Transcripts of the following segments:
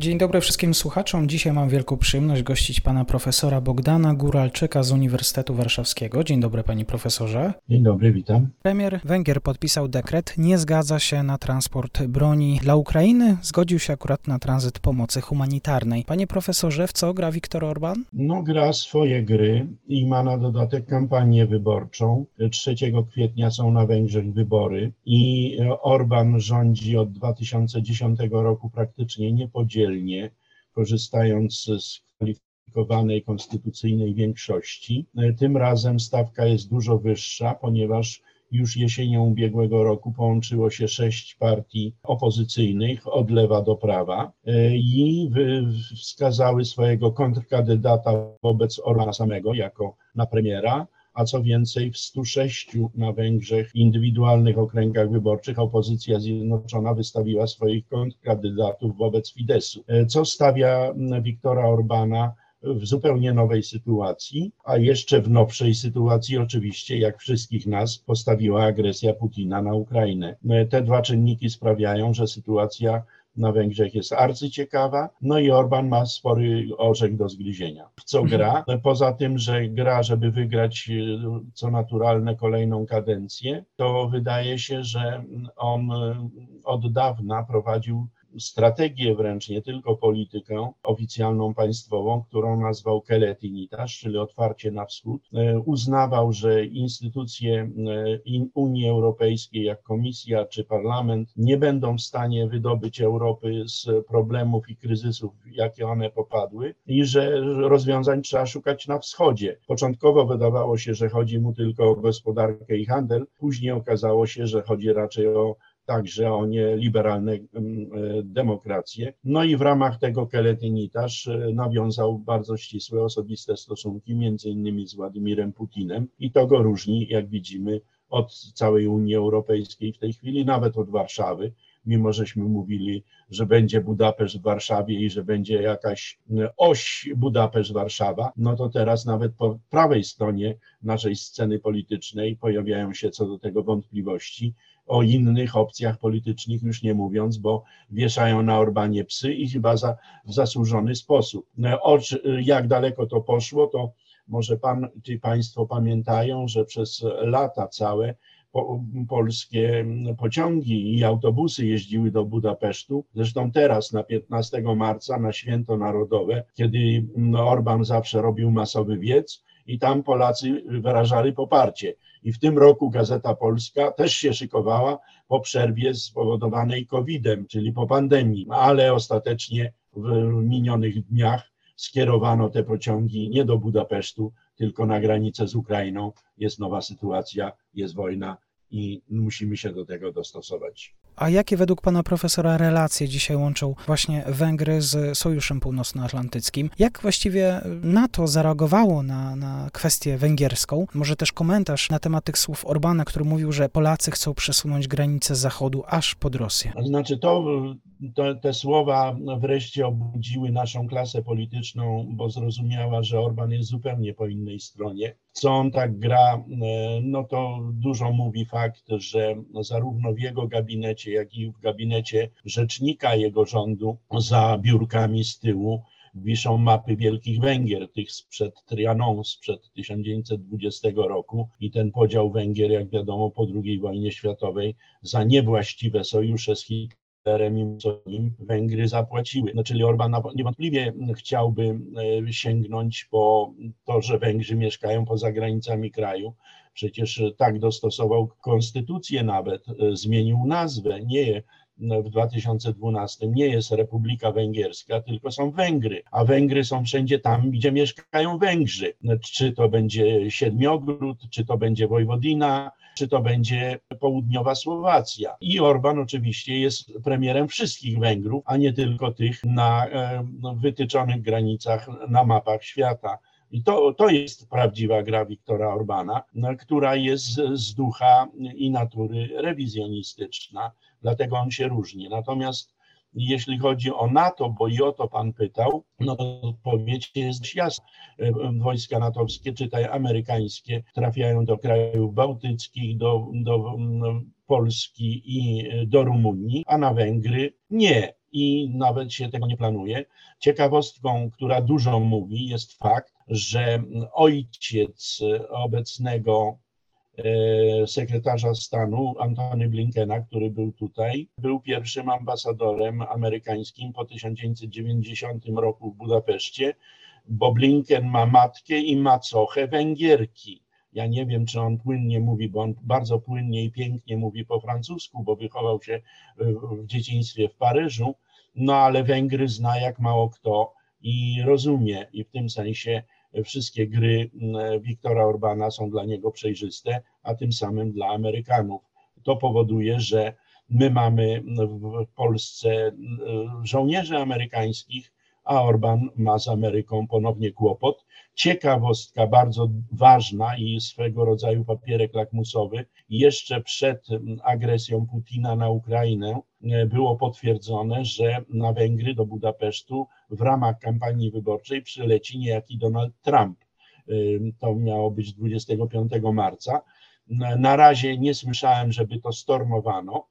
Dzień dobry wszystkim słuchaczom. Dzisiaj mam wielką przyjemność gościć pana profesora Bogdana Guralczyka z Uniwersytetu Warszawskiego. Dzień dobry panie profesorze. Dzień dobry, witam. Premier Węgier podpisał dekret, nie zgadza się na transport broni dla Ukrainy, zgodził się akurat na tranzyt pomocy humanitarnej. Panie profesorze, w co gra Viktor Orban? No gra swoje gry i ma na dodatek kampanię wyborczą. 3 kwietnia są na Węgrzech wybory i Orban rządzi od 2010 roku praktycznie niepodzielnie samodzielnie, korzystając z kwalifikowanej konstytucyjnej większości. Tym razem stawka jest dużo wyższa, ponieważ już jesienią ubiegłego roku połączyło się sześć partii opozycyjnych od lewa do prawa i wskazały swojego kontrkandydata wobec Orbana samego jako na premiera a co więcej w 106 na Węgrzech indywidualnych okręgach wyborczych opozycja zjednoczona wystawiła swoich kontrkandydatów wobec Fidesu, e, co stawia Viktora Orbana w zupełnie nowej sytuacji, a jeszcze w nowszej sytuacji oczywiście, jak wszystkich nas, postawiła agresja Putina na Ukrainę. E, te dwa czynniki sprawiają, że sytuacja na Węgrzech jest arcyciekawa, no i Orban ma spory orzech do zgryzienia. W co gra? Poza tym, że gra, żeby wygrać co naturalne kolejną kadencję, to wydaje się, że on od dawna prowadził strategię wręcz, nie tylko politykę oficjalną państwową, którą nazwał Keletinitas, czyli otwarcie na wschód. E, uznawał, że instytucje e, Unii Europejskiej, jak Komisja czy Parlament, nie będą w stanie wydobyć Europy z problemów i kryzysów, jakie one popadły, i że rozwiązań trzeba szukać na wschodzie. Początkowo wydawało się, że chodzi mu tylko o gospodarkę i handel, później okazało się, że chodzi raczej o także o nieliberalne mm, e, demokracje. No i w ramach tego Keletynitasz e, nawiązał bardzo ścisłe osobiste stosunki, między innymi z Władimirem Putinem i to go różni, jak widzimy, od całej Unii Europejskiej w tej chwili, nawet od Warszawy, mimo żeśmy mówili, że będzie Budapeszt w Warszawie i że będzie jakaś e, oś Budapeszt-Warszawa, no to teraz nawet po prawej stronie naszej sceny politycznej pojawiają się co do tego wątpliwości o innych opcjach politycznych już nie mówiąc, bo wieszają na Orbanie psy i chyba za, w zasłużony sposób. O, jak daleko to poszło, to może pan czy państwo pamiętają, że przez lata całe po, polskie pociągi i autobusy jeździły do Budapesztu. Zresztą teraz na 15 marca, na święto narodowe, kiedy Orban zawsze robił masowy wiec i tam Polacy wyrażali poparcie. I w tym roku Gazeta Polska też się szykowała po przerwie spowodowanej COVID-em, czyli po pandemii, ale ostatecznie w minionych dniach skierowano te pociągi nie do Budapesztu, tylko na granicę z Ukrainą. Jest nowa sytuacja, jest wojna i musimy się do tego dostosować. A jakie według pana profesora relacje dzisiaj łączą właśnie Węgry z Sojuszem Północnoatlantyckim? Jak właściwie NATO zareagowało na, na kwestię węgierską? Może też komentarz na temat tych słów Orbana, który mówił, że Polacy chcą przesunąć granice zachodu aż pod Rosję. Znaczy to, to, te słowa wreszcie obudziły naszą klasę polityczną, bo zrozumiała, że Orban jest zupełnie po innej stronie. Co on tak gra, e, no to dużo mówi fakt, że zarówno w jego gabinecie, jak i w gabinecie rzecznika jego rządu za biurkami z tyłu wiszą mapy Wielkich Węgier, tych sprzed Trianon, sprzed 1920 roku i ten podział Węgier, jak wiadomo, po II wojnie światowej za niewłaściwe sojusze z Hitlerem i Mussolini Węgry zapłaciły. No, czyli Orban niewątpliwie chciałby e, sięgnąć po to, że Węgrzy mieszkają poza granicami kraju, Przecież tak dostosował konstytucję nawet, e, zmienił nazwę. Nie w 2012 nie jest Republika Węgierska, tylko są Węgry, a Węgry są wszędzie tam, gdzie mieszkają Węgrzy. Czy to będzie Siedmiogród, czy to będzie Wojwodina, czy to będzie południowa Słowacja. I Orban oczywiście jest premierem wszystkich Węgrów, a nie tylko tych na e, wytyczonych granicach na mapach świata. I to, to jest prawdziwa gra Wiktora Orbana, która jest z ducha i natury rewizjonistyczna, dlatego on się różni. Natomiast jeśli chodzi o NATO, bo i o to pan pytał, no odpowiedź jest jasna. Wojska natowskie, czytaj amerykańskie, trafiają do krajów bałtyckich, do, do Polski i do Rumunii, a na Węgry nie. I nawet się tego nie planuje. Ciekawostką, która dużo mówi, jest fakt, że ojciec obecnego e, sekretarza stanu Antony Blinkena, który był tutaj, był pierwszym ambasadorem amerykańskim po 1990 roku w Budapeszcie, bo Blinken ma matkę i macochę Węgierki. Ja nie wiem, czy on płynnie mówi, bo on bardzo płynnie i pięknie mówi po francusku, bo wychował się w dzieciństwie w Paryżu, no ale Węgry zna jak mało kto i rozumie, i w tym sensie wszystkie gry mm, Wiktora Orbana są dla niego przejrzyste, a tym samym dla Amerykanów. To powoduje, że my mamy w Polsce mm, żołnierzy amerykańskich, a Orban ma z Ameryką ponownie kłopot. Ciekawostka bardzo ważna i swego rodzaju papierek lakmusowy. Jeszcze przed agresją Putina na Ukrainę e, było potwierdzone, że na Węgry do Budapesztu w ramach kampanii wyborczej przyleci niejaki Donald Trump. E, to miało być 25 marca. Na razie nie słyszałem, żeby to stormowano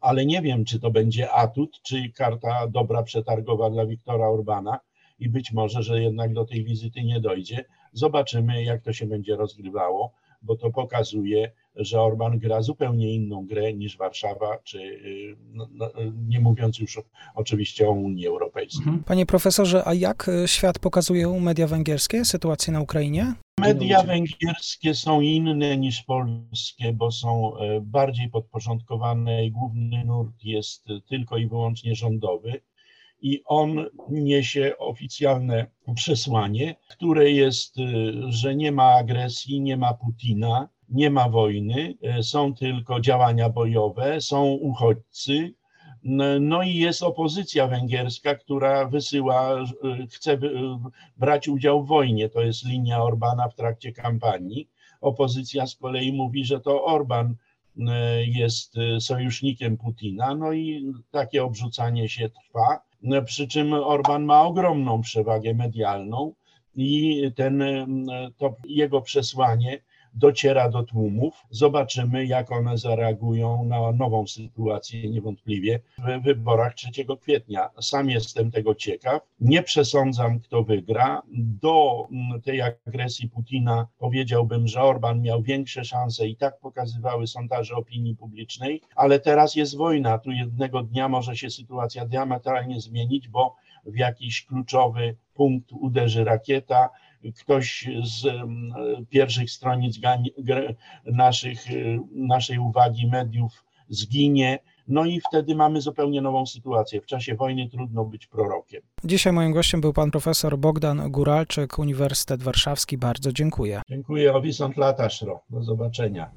ale nie wiem, czy to będzie atut, czy karta dobra przetargowa dla Wiktora Orbana i być może, że jednak do tej wizyty nie dojdzie. Zobaczymy, jak to się będzie rozgrywało, bo to pokazuje, że Orban gra zupełnie inną grę niż Warszawa, czy y, no, no, nie mówiąc już oczywiście o Unii Europejskiej. Mhm. Panie profesorze, a jak y, świat pokazują media węgierskie sytuację na Ukrainie? Media węgierskie są inne niż polskie, bo są e, bardziej podporządkowane i główny nurt jest tylko i wyłącznie rządowy. I on niesie oficjalne przesłanie, które jest, e, że nie ma agresji, nie ma Putina, nie ma wojny, e, są tylko działania bojowe, są uchodźcy, no i jest opozycja węgierska, która wysyła, chce brać udział w wojnie. To jest linia Orbana w trakcie kampanii. Opozycja z kolei mówi, że to Orban e, jest sojusznikiem Putina. No i takie obrzucanie się trwa. Przy czym Orban ma ogromną przewagę medialną i ten, to jego przesłanie dociera do tłumów. Zobaczymy, jak one zareagują na nową sytuację niewątpliwie w wyborach 3 kwietnia. Sam jestem tego ciekaw. Nie przesądzam, kto wygra. Do mm, tej agresji Putina powiedziałbym, że Orban miał większe szanse i tak pokazywały sondaże opinii publicznej, ale teraz jest wojna. Tu jednego dnia może się sytuacja diametralnie zmienić, bo w jakiś kluczowy punkt uderzy rakieta, ktoś z pierwszych stronic naszych, naszej uwagi mediów zginie. No i wtedy mamy zupełnie nową sytuację. W czasie wojny trudno być prorokiem. Dzisiaj moim gościem był pan profesor Bogdan Guralczyk, Uniwersytet Warszawski. Bardzo dziękuję. Dziękuję. Owisant lata, szro. Do zobaczenia.